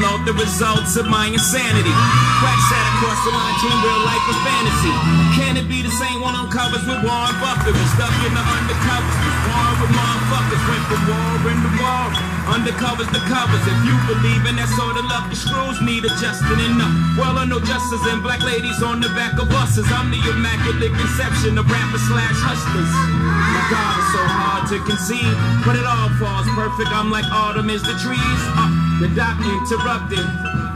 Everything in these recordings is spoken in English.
out the results of my insanity. Crack sat across the line between real life and fantasy. Can it be the same one on covers with Warren Buffett and stuck in the undercovers? Warren with motherfuckers went from war into war. Undercovers the covers. If you believe in that sort of love, the screws need adjusting enough. Well, I know justice and black ladies on the back of buses. I'm the immaculate conception of rappers slash hustlers. My God, it's so hard to conceive, but it all falls perfect. I'm like autumn is the trees. Uh, the doc interrupted.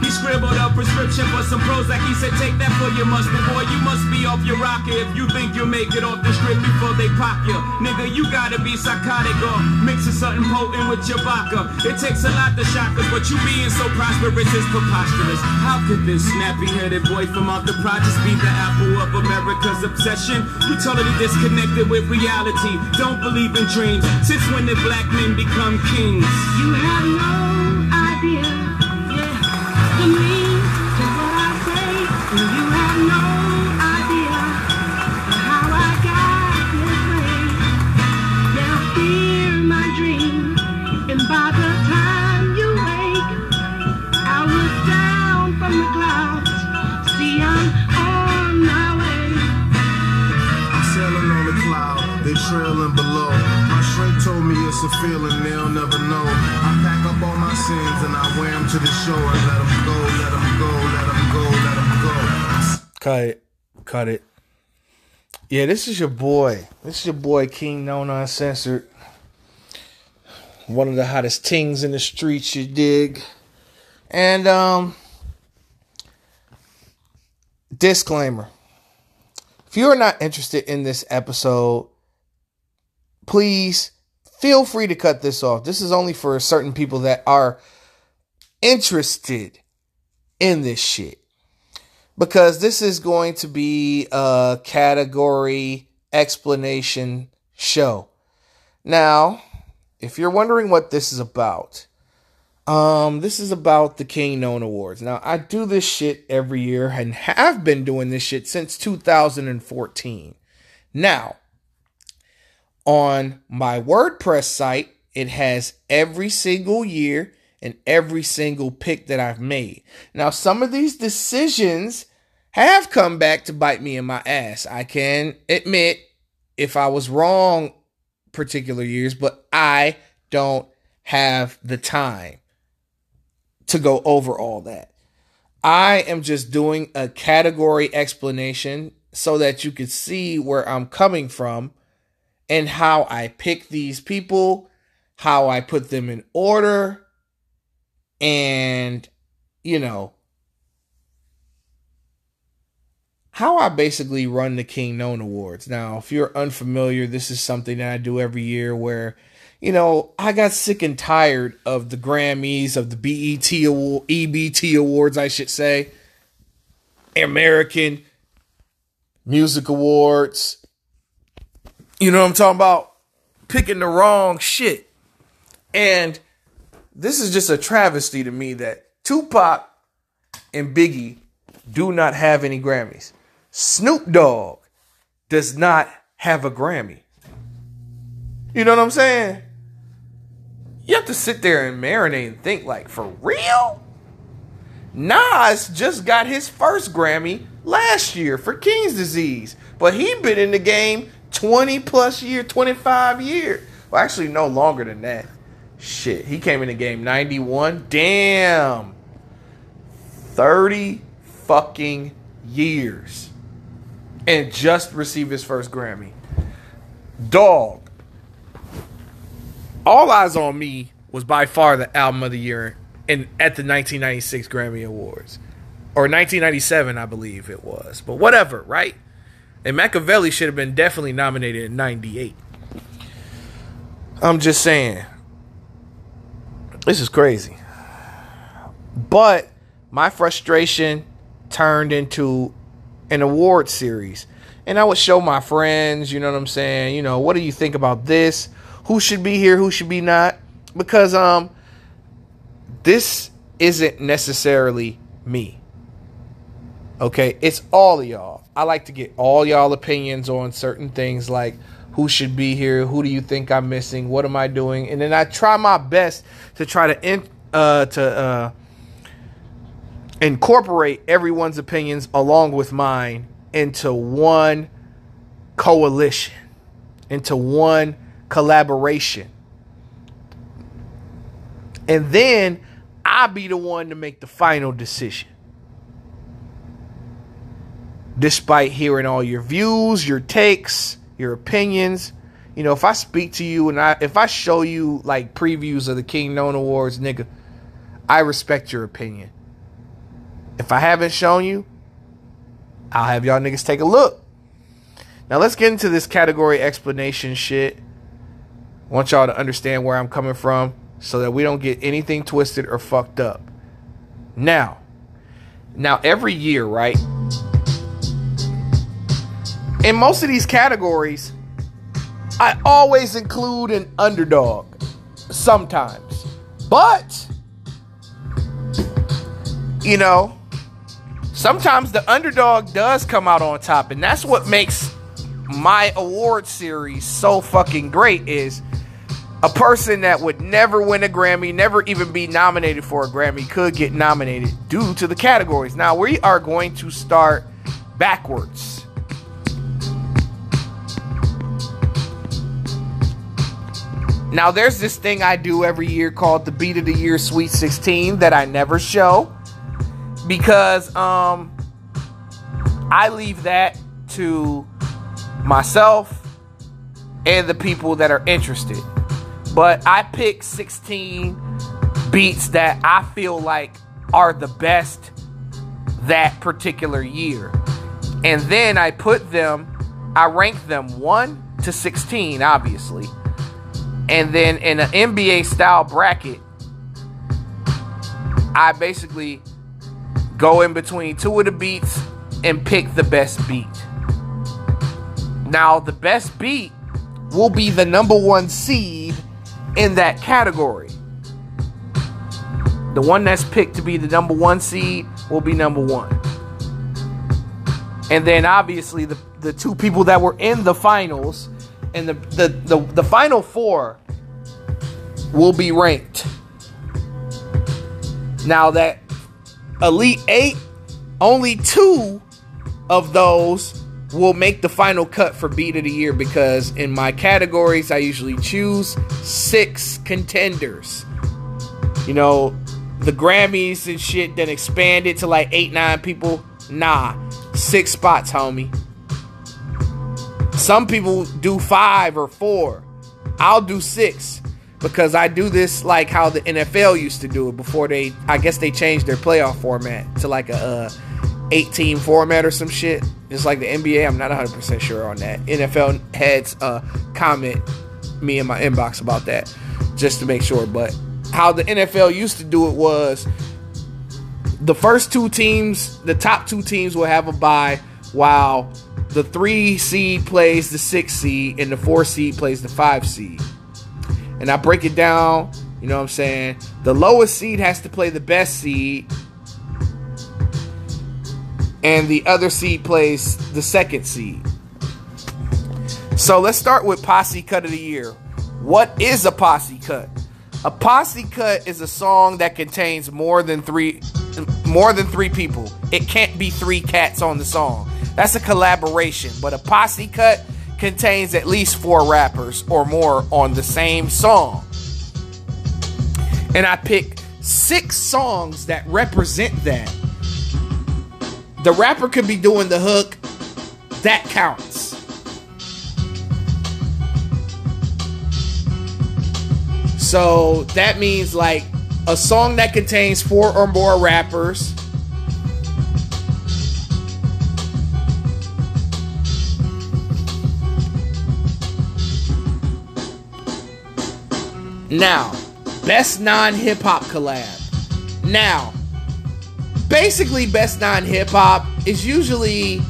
He scribbled a prescription for some Prozac. He said, take that for your mustard, boy. You must be off your rocker if you think you'll make it off the strip before they pop you. Nigga, you gotta be psychotic or mixing something potent with your vodka. It takes a lot to shock us, but you being so prosperous is preposterous. How could this snappy-headed boy from out the projects be the apple of America's obsession? You totally disconnected with reality. Don't believe in dreams. Since when did black men become kings? You have no to the shore let them go, let them go, let them go, let them go. Cut it. Cut it. Yeah, this is your boy. This is your boy King Known Uncensored. One of the hottest tings in the streets, you dig. And um disclaimer. If you are not interested in this episode, please feel free to cut this off. This is only for certain people that are interested in this shit because this is going to be a category explanation show. Now, if you're wondering what this is about, um, this is about the King Known Awards. Now, I do this shit every year and have been doing this shit since 2014. Now, on my WordPress site, it has every single year and every single pick that I've made. Now, some of these decisions have come back to bite me in my ass. I can admit if I was wrong particular years, but I don't have the time to go over all that. I am just doing a category explanation so that you can see where I'm coming from and how I pick these people, how I put them in order, and, you know, how I basically run the King Known Awards. Now, if you're unfamiliar, this is something that I do every year where, you know, I got sick and tired of the Grammys, of the BET award, EBT Awards, I should say, American Music Awards. You know what I'm talking about? Picking the wrong shit. And this is just a travesty to me that Tupac and Biggie do not have any Grammys. Snoop Dogg does not have a Grammy. You know what I'm saying? You have to sit there and marinate and think like, for real? Nas just got his first Grammy last year for King's Disease, but he been in the game 20 plus year, 25 years. Well, actually, no longer than that. Shit, he came in the game 91. Damn. 30 fucking years. And just received his first Grammy. Dog. All Eyez on Me was by far the album of the year in at the 1996 Grammy Awards. Or 1997, I believe it was. But whatever, right? And Makaveli should have been definitely nominated in 98. I'm just saying. This is crazy. But my frustration turned into an award series. And I would show my friends, you know what I'm saying? You know, what do you think about this? Who should be here, who should be not? Because um this isn't necessarily me. Okay, it's all of y'all. I like to get all y'all opinions on certain things like who should be here, who do you think I'm missing, what am I doing, and then I try my best to try to in, uh, to uh, incorporate everyone's opinions along with mine into one coalition, into one collaboration. And then I'll be the one to make the final decision. Despite hearing all your views, your takes, your opinions, you know, if I speak to you and I if I show you like previews of the King Known Awards, nigga, I respect your opinion. If I haven't shown you, I'll have y'all niggas take a look. Now let's get into this category explanation shit. I want y'all to understand where I'm coming from so that we don't get anything twisted or fucked up. Now, now every year, right? In most of these categories, I always include an underdog sometimes. But you know, sometimes the underdog does come out on top and that's what makes my award series so fucking great is a person that would never win a Grammy, never even be nominated for a Grammy, could get nominated due to the categories. Now, we are going to start backwards. Now, there's this thing I do every year called the Beat of the Year Sweet 16 that I never show because um, I leave that to myself and the people that are interested. But I pick 16 beats that I feel like are the best that particular year. And then I put them, I rank them 1 to 16, obviously. And then in an NBA style bracket, I basically go in between two of the beats and pick the best beat. Now, the best beat will be the number one seed in that category. The one that's picked to be the number one seed will be number one. And then obviously the, the two people that were in the finals and the, the, the, the final four will be ranked. Now that Elite Eight, only two of those will make the final cut for Beat of the Year because in my categories, I usually choose six contenders. You know, the Grammys and shit that expanded to like eight, nine people. Nah, six spots, homie. Some people do five or four. I'll do six because I do this like how the NFL used to do it before they, I guess they changed their playoff format to like a uh, 18 format or some shit. Just like the NBA, I'm not 100% sure on that. NFL heads uh, comment me in my inbox about that just to make sure. But how the NFL used to do it was the first two teams, the top two teams will have a bye while the three seed plays the six seed and the four seed plays the five seed. And I break it down, you know what I'm saying? The lowest seed has to play the best seed and the other seed plays the second seed. So let's start with posse cut of the year. What is a posse cut? A posse cut is a song that contains more than three more than three people. It can't be three cats on the song. That's a collaboration, but a posse cut contains at least four rappers or more on the same song. And I pick six songs that represent that. The rapper could be doing the hook. That counts. So that means like a song that contains four or more rappers. Now, best non hip hop collab. Now, basically best non hip hop is usually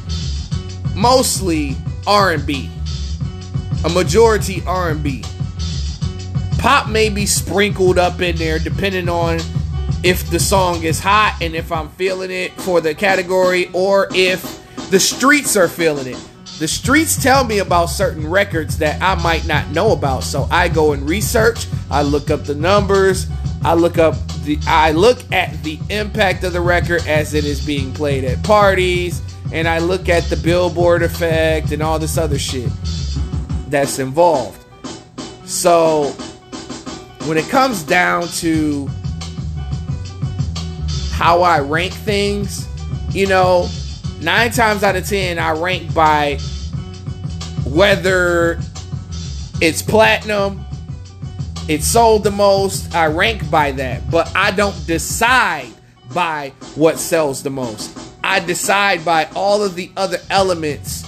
mostly R&B. A majority R&B. Pop may be sprinkled up in there depending on if the song is hot and if I'm feeling it for the category or if the streets are feeling it. The streets tell me about certain records that I might not know about, so I go and research. I look up the numbers. I look up the I look at the impact of the record as it is being played at parties, and I look at the billboard effect and all this other shit that's involved. So when it comes down to how I rank things, you know, nine times out of ten, I rank by whether it's platinum, it sold the most, I rank by that. But I don't decide by what sells the most. I decide by all of the other elements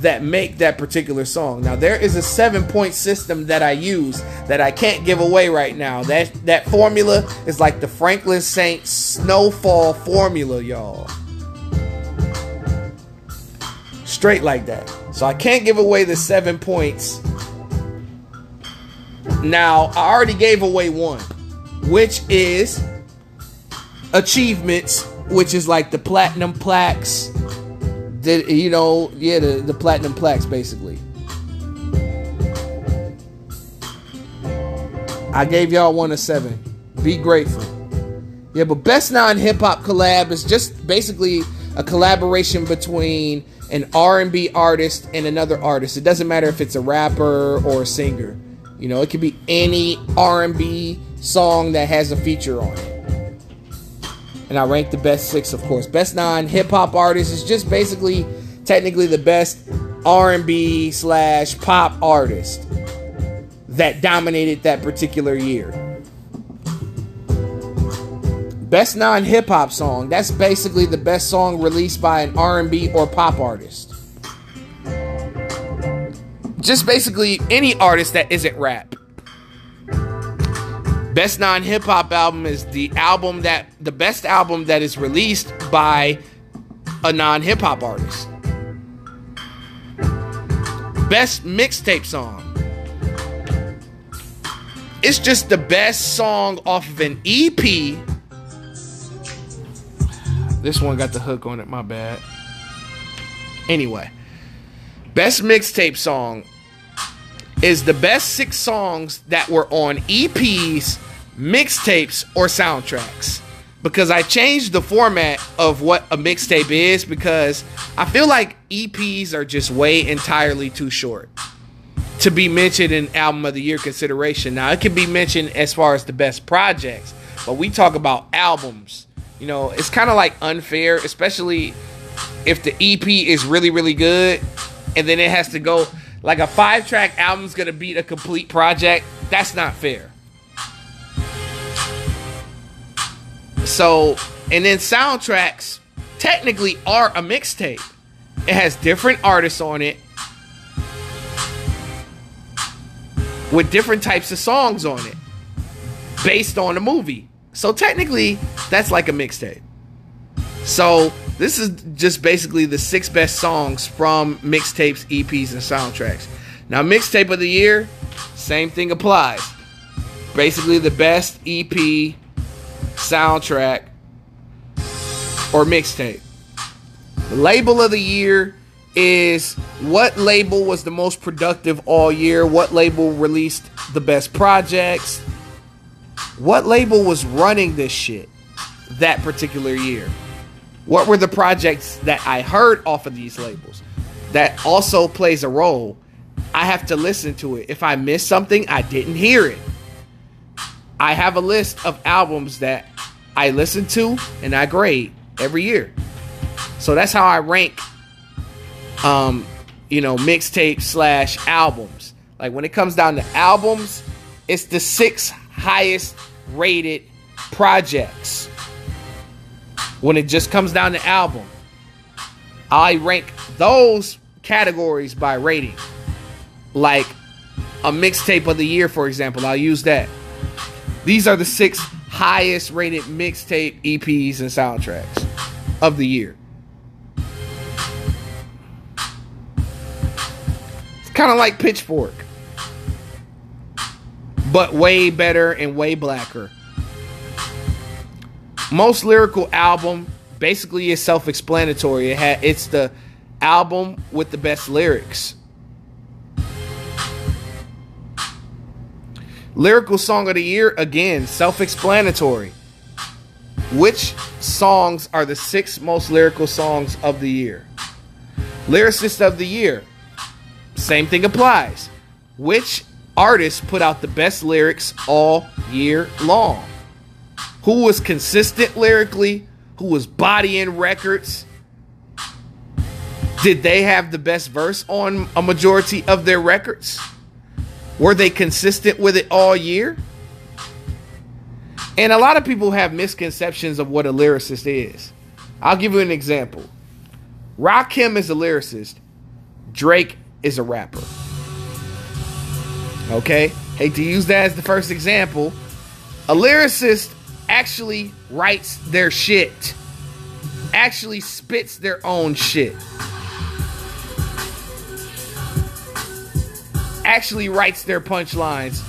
that make that particular song. Now there is a seven point system that I use that I can't give away right now. That that formula is like the Franklin Saint snowfall formula, y'all. Straight like that. So I can't give away the seven points. Now I already gave away one, which is achievements, which is like the platinum plaques did you know? Yeah, the, the platinum plaques basically. I gave y'all one of seven. Be grateful. Yeah, but best non hip hop collab is just basically a collaboration between an R&B artist and another artist. It doesn't matter if it's a rapper or a singer. You know, it could be any R&B song that has a feature on it and I rank the best six, of course. Best non hip hop artist is just basically technically the best R&B slash pop artist that dominated that particular year. Best non hip hop song. That's basically the best song released by an R&B or pop artist. Just basically any artist that isn't rap. Best non hip hop album is the album that the best album that is released by a non hip hop artist. Best mixtape song. It's just the best song off of an EP. This one got the hook on it, my bad. Anyway, best mixtape song is the best six songs that were on EPs mixtapes or soundtracks because I changed the format of what a mixtape is because I feel like EPs are just way entirely too short to be mentioned in album of the year consideration. Now, it can be mentioned as far as the best projects, but we talk about albums. You know, it's kind of like unfair, especially if the EP is really, really good and then it has to go like a five track album's gonna beat a complete project. That's not fair. So, and then soundtracks technically are a mixtape. It has different artists on it with different types of songs on it based on the movie. So technically, that's like a mixtape. So this is just basically the six best songs from mixtapes, EPs, and soundtracks. Now, mixtape of the year, same thing applies. Basically, the best EP, soundtrack, or mixtape. Label of the year is what label was the most productive all year, what label released the best projects, what label was running this shit that particular year. What were the projects that I heard off of these labels? That also plays a role. I have to listen to it. If I miss something, I didn't hear it. I have a list of albums that I listen to and I grade every year. So that's how I rank um, you know, mixtape slash albums. Like when it comes down to albums, it's the six highest rated projects. When it just comes down to album, I rank those categories by rating. Like a mixtape of the year, for example, I'll use that. These are the six highest rated mixtape EPs and soundtracks of the year. It's kind of like Pitchfork, but way better and way blacker. Most lyrical album basically is self-explanatory. It it's the album with the best lyrics. Lyrical song of the year again, self-explanatory. which songs are the six most lyrical songs of the year? Lyricist of the year. Same thing applies. Which artist put out the best lyrics all year long? Who was consistent lyrically? Who was bodying records? Did they have the best verse on a majority of their records? Were they consistent with it all year? And a lot of people have misconceptions of what a lyricist is. I'll give you an example. Rakim is a lyricist. Drake is a rapper. Okay? Hate to use that as the first example. A lyricist actually writes their shit, actually spits their own shit, actually writes their punchlines.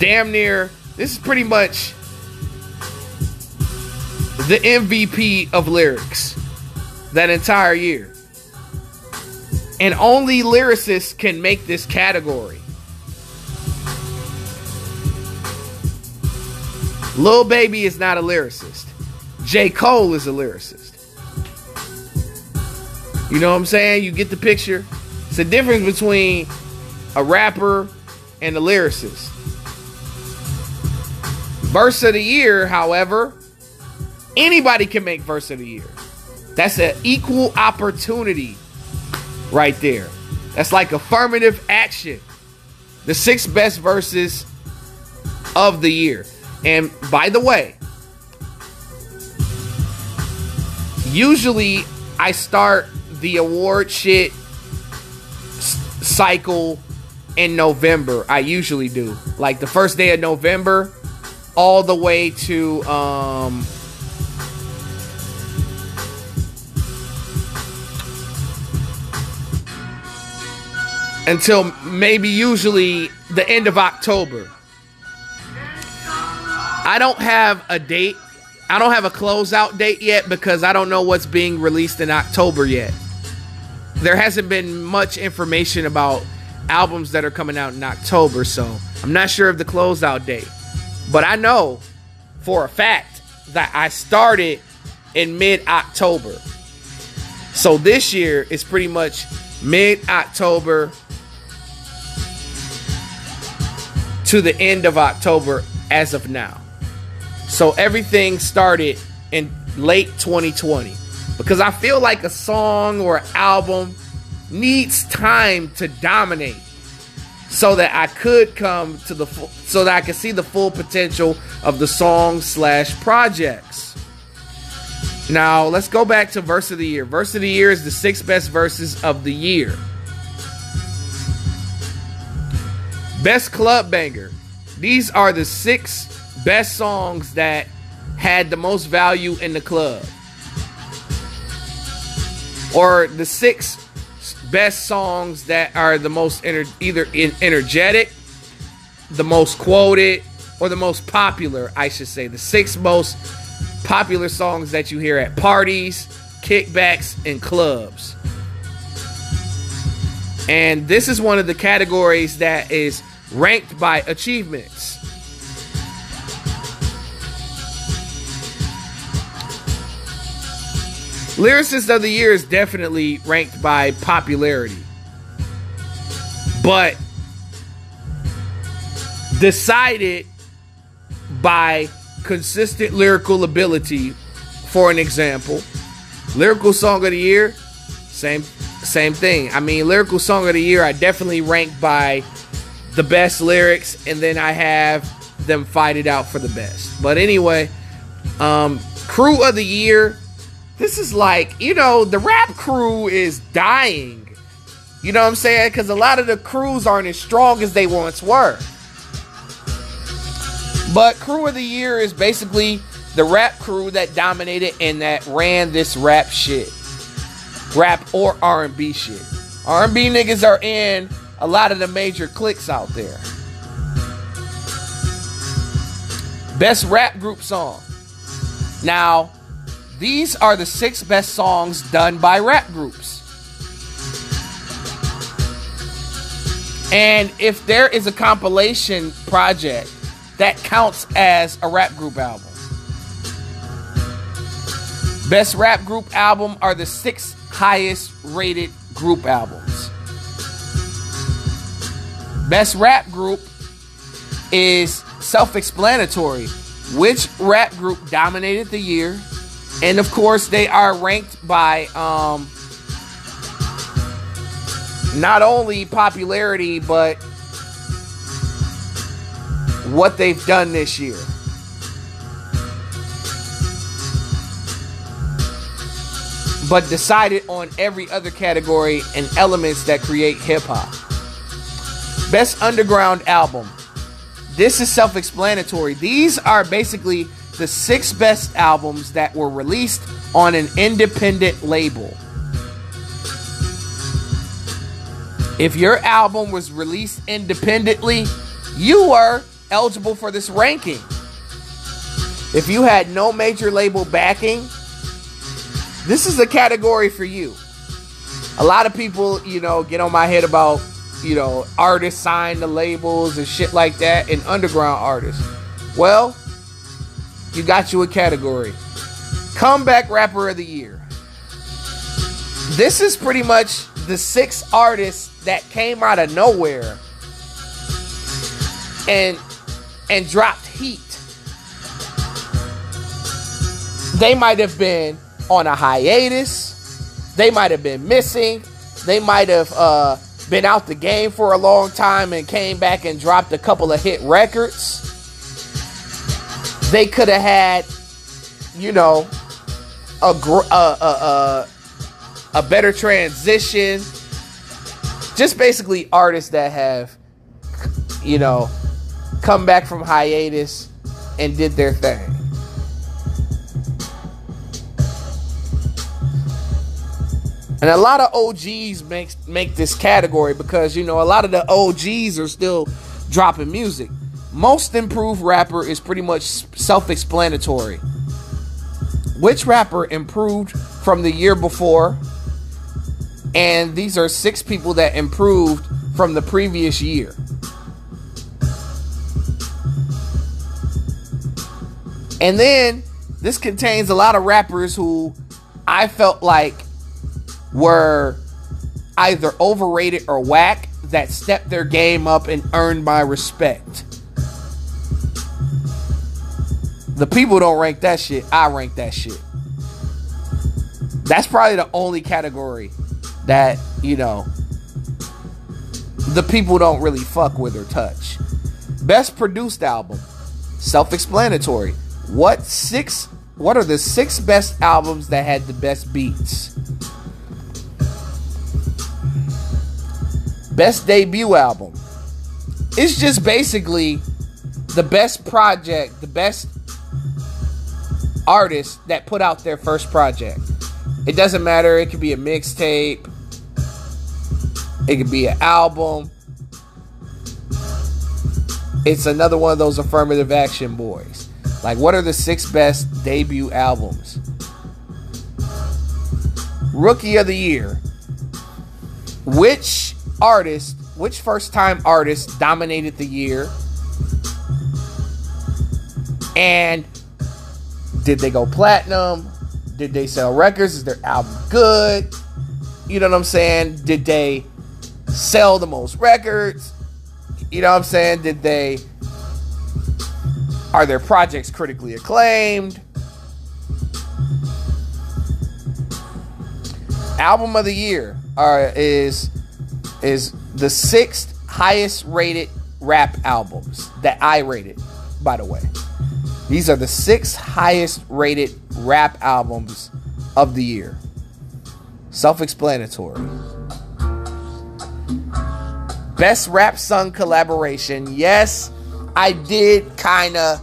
Damn near, this is pretty much the MVP of lyrics that entire year. And only lyricists can make this category. Lil Baby is not a lyricist. J. Cole is a lyricist. You know what I'm saying? You get the picture. It's the difference between a rapper and a lyricist. Verse of the year, however, anybody can make verse of the year. That's an equal opportunity right there. That's like affirmative action. The six best verses of the year. And by the way, usually I start the award shit cycle in November. I usually do. Like the first day of November all the way to um until maybe usually the end of October. I don't have a date. I don't have a closeout date yet because I don't know what's being released in October yet. There hasn't been much information about albums that are coming out in October, so I'm not sure of the closeout date. But I know for a fact that I started in mid October. So this year is pretty much mid October to the end of October as of now. So everything started in late 2020 because I feel like a song or album needs time to dominate so that I could come to the full, so that I could see the full potential of the song slash projects. Now let's go back to verse of the year. Verse of the year is the six best verses of the year. Best club banger. These are the six best songs that had the most value in the club. Or the six best songs that are the most ener- either in- energetic, the most quoted, or the most popular, I should say. The six most popular songs that you hear at parties, kickbacks, and clubs. And this is one of the categories that is ranked by achievements. Lyricist of the Year is definitely ranked by popularity. But decided by consistent lyrical ability, for an example. Lyrical Song of the Year, same same thing. I mean, Lyrical Song of the Year, I definitely rank by the best lyrics, and then I have them fight it out for the best. But anyway, um, Crew of the Year, this is like, you know, the rap crew is dying. You know what I'm saying? Because a lot of the crews aren't as strong as they once were. But Crew of the Year is basically the rap crew that dominated and that ran this rap shit. Rap or R&B shit. R&B niggas are in a lot of the major cliques out there. Best rap group song. Now, these are the six best songs done by rap groups. And if there is a compilation project that counts as a rap group album, Best rap group album are the six highest rated group albums. Best rap group is self explanatory. Which rap group dominated the year? And of course, they are ranked by um, not only popularity, but what they've done this year. But decided on every other category and elements that create hip hop. Best underground album. This is self explanatory. These are basically the six best albums that were released on an independent label. If your album was released independently, you were eligible for this ranking. If you had no major label backing, this is a category for you. A lot of people, you know, get on my head about, you know, artists sign the labels and shit like that and underground artists. Well, you got you a category. Comeback Rapper of the Year. This is pretty much the six artists that came out of nowhere and and dropped heat. They might have been on a hiatus. They might have been missing. They might have uh, been out the game for a long time and came back and dropped a couple of hit records. They could have had, you know, a gr- a, a, a, a better transition. Just basically artists that have, you know, come back from hiatus and did their thing. And a lot of OGs make make this category because you know a lot of the OGs are still dropping music. Most improved rapper is pretty much self-explanatory. Which rapper improved from the year before? And these are six people that improved from the previous year. And then this contains a lot of rappers who I felt like were either overrated or whack that stepped their game up and earned my respect. The people don't rank that shit. I rank that shit. That's probably the only category that, you know, the people don't really fuck with or touch. Best produced album. Self explanatory. What six what are the six best albums that had the best beats? Best debut album. It's just basically the best project, the best artist that put out their first project. It doesn't matter, it could be a mixtape, it could be an album. It's another one of those affirmative action boys. Like, what are the six best debut albums? Rookie of the Year. Which artist, which first time artist dominated the year? And did they go platinum? Did they sell records? Is their album good? You know what I'm saying? Did they sell the most records? You know what I'm saying? Did they are their projects critically acclaimed? Album of the year are, is is the sixth highest rated rap albums that I rated, by the way. These are the six highest rated rap albums of the year. Self explanatory. Best rap song collaboration. Yes, I did kind of.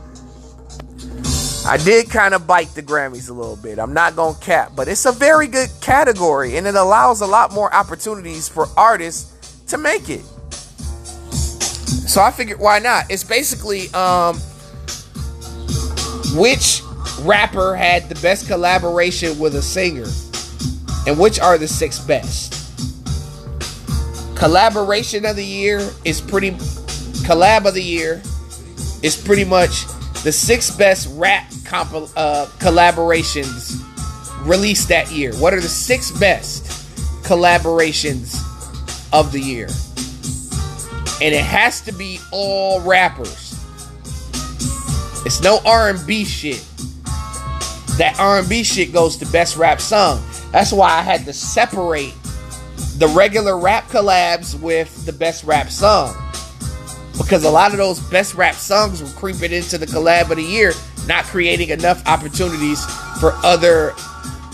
I did kind of bite the Grammys a little bit. I'm not going to cap, but it's a very good category and it allows a lot more opportunities for artists to make it. So I figured why not? It's basically um which rapper had the best collaboration with a singer and which are the six best. Collaboration of the year is pretty collab of the year is pretty much the six best rap comp- uh, collaborations released that year? What are the six best collaborations of the year? And it has to be all rappers. It's no R&B shit. That R&B shit goes to best rap song. That's why I had to separate the regular rap collabs with the best rap song. Because a lot of those best rap songs were creeping into the collab of the year, not creating enough opportunities for other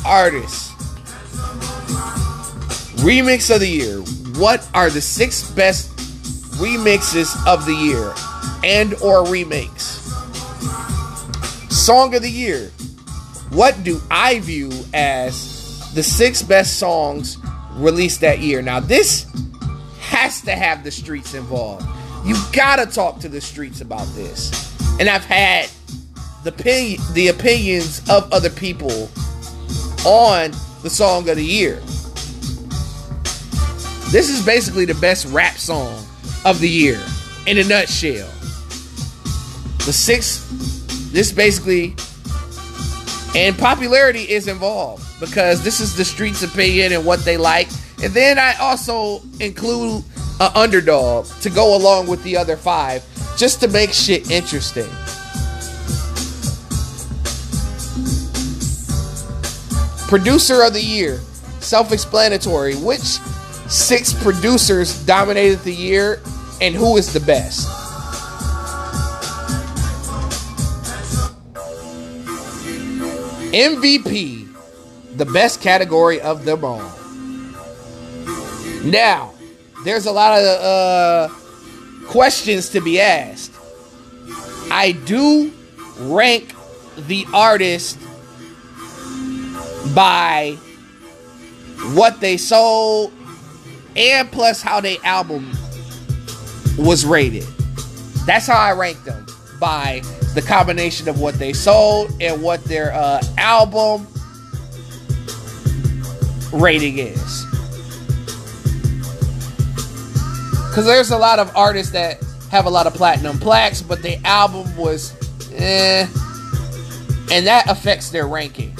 artists. Remix of the year. What are the six best remixes of the year and or remakes? Song of the year. What do I view as the six best songs released that year? Now this has to have the streets involved. You gotta talk to the streets about this. And I've had the opinion, the opinions of other people on the song of the year. This is basically the best rap song of the year in a nutshell. The six, this basically, and popularity is involved because this is the streets' opinion and what they like. And then I also include an underdog to go along with the other five just to make shit interesting. Producer of the year, self explanatory. Which six producers dominated the year and who is the best? MVP, the best category of them all. Now, there's a lot of uh, questions to be asked. I do rank the artist by what they sold and plus how their album was rated. That's how I rank them by the combination of what they sold and what their uh, album rating is. Because there's a lot of artists that have a lot of platinum plaques, but the album was eh, and that affects their ranking.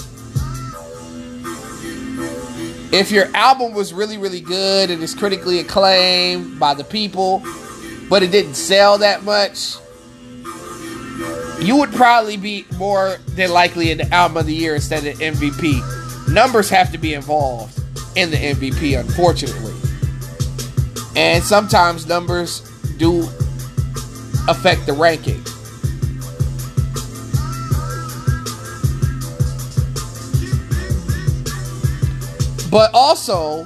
If your album was really, really good and is critically acclaimed by the people, but it didn't sell that much, you would probably be more than likely in the album of the year instead of MVP. Numbers have to be involved in the MVP, unfortunately. And sometimes numbers do affect the ranking. But also,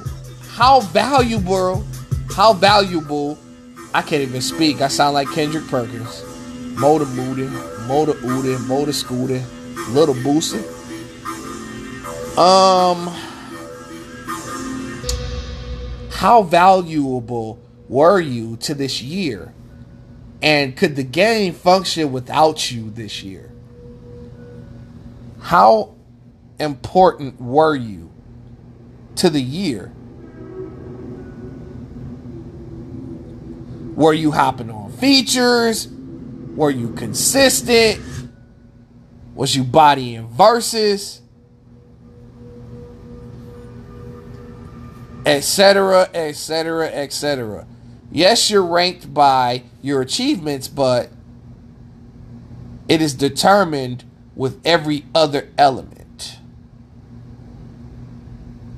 how valuable, how valuable, I can't even speak. I sound like Kendrick Perkins. Motor Motor Udi, Motor Scooty, Little Boosie. Um, how valuable were you to this year? And could the game function without you this year? How important were you to the year? Were you hopping on features? Were you consistent? Was you bodying verses? Etc., etc., etc. Yes, you're ranked by your achievements, but it is determined with every other element.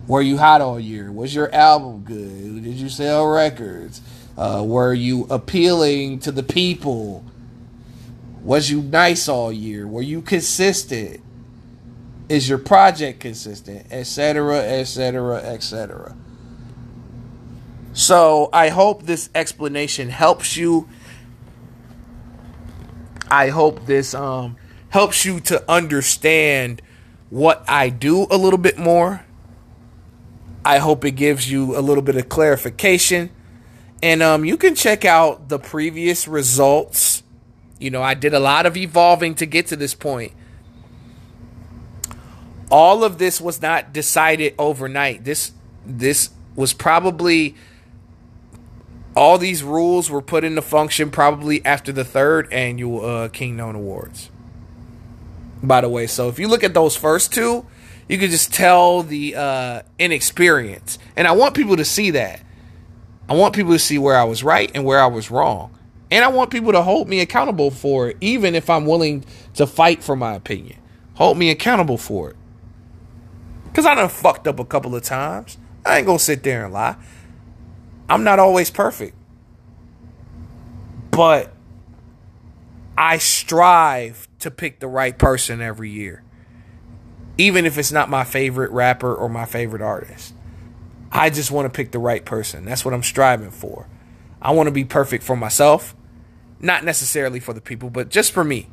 Were you hot all year? Was your album good? Did you sell records? Uh, were you appealing to the people? Was you nice all year? Were you consistent? Is your project consistent? Etc., etc., etc. So I hope this explanation helps you. I hope this um, helps you to understand what I do a little bit more. I hope it gives you a little bit of clarification. And um, you can check out the previous results. You know, I did a lot of evolving to get to this point. All of this was not decided overnight. This this was probably all these rules were put into function probably after the third annual uh, King Known Awards. By the way, so if you look at those first two, You can just tell the uh, inexperience. And I want people to see that. I want people to see where I was right and where I was wrong. And I want people to hold me accountable for it, even if I'm willing to fight for my opinion. Hold me accountable for it. Because I done fucked up a couple of times. I ain't going to sit there and lie. I'm not always perfect. But I strive to pick the right person every year. Even if it's not my favorite rapper or my favorite artist. I just want to pick the right person. That's what I'm striving for. I want to be perfect for myself, not necessarily for the people, but just for me.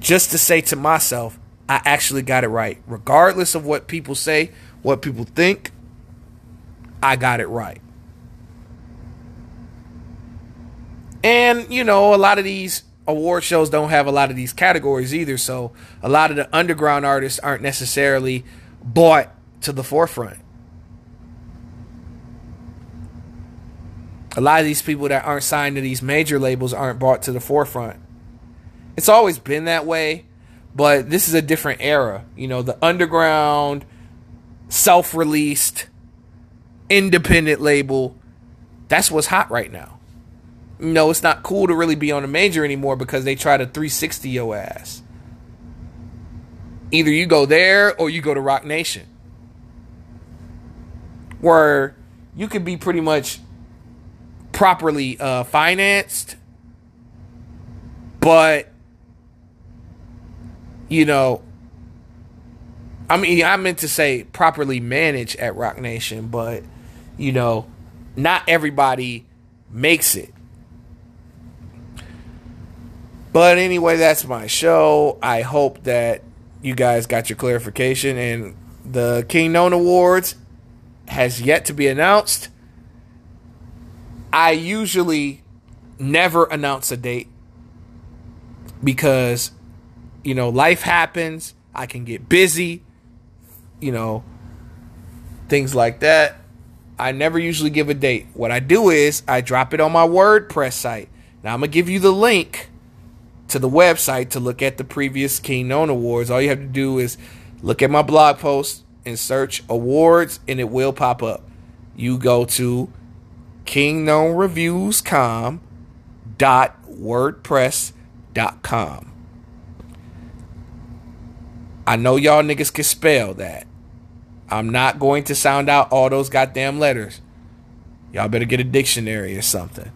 Just to say to myself, I actually got it right. Regardless of what people say, what people think, I got it right. And, you know, a lot of these award shows don't have a lot of these categories either. So a lot of the underground artists aren't necessarily bought to the forefront. A lot of these people that aren't signed to these major labels aren't brought to the forefront. It's always been that way, but this is a different era. You know, the underground, self released, independent label, that's what's hot right now. You know, it's not cool to really be on a major anymore because they try to 360 your ass. Either you go there or you go to Roc Nation. Where you could be pretty much properly uh, financed, but you know, I mean, I meant to say properly managed at Roc Nation, but you know, not everybody makes it. But anyway, that's my show. I hope that you guys got your clarification and the King Known Awards has yet to be announced. I usually never announce a date because you know, life happens, I can get busy, you know, things like that. I never usually give a date. What I do is I drop it on my WordPress site. Now I'm going to give you the link to the website to look at the previous King Known Awards. All you have to do is look at my blog post and search awards, and it will pop up. You go to kingknownreviews.com. I know y'all niggas can spell that. I'm not going to sound out all those goddamn letters. Y'all better get a dictionary or something.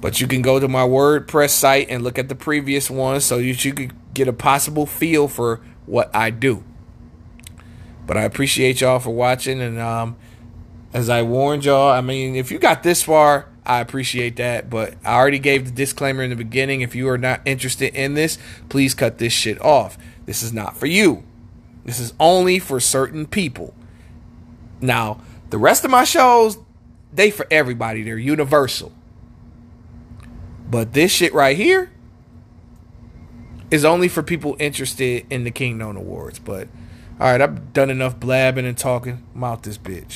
But you can go to my WordPress site and look at the previous ones so you, you could get a possible feel for what I do. But I appreciate y'all for watching. And um, as I warned y'all, I mean, if you got this far, I appreciate that. But I already gave the disclaimer in the beginning. If you are not interested in this, please cut this shit off. This is not for you. This is only for certain people. Now, the rest of my shows, they for everybody. They're universal. But this shit right here is only for people interested in the King Known Awards. But all right, I've done enough blabbing and talking. I'm out this bitch.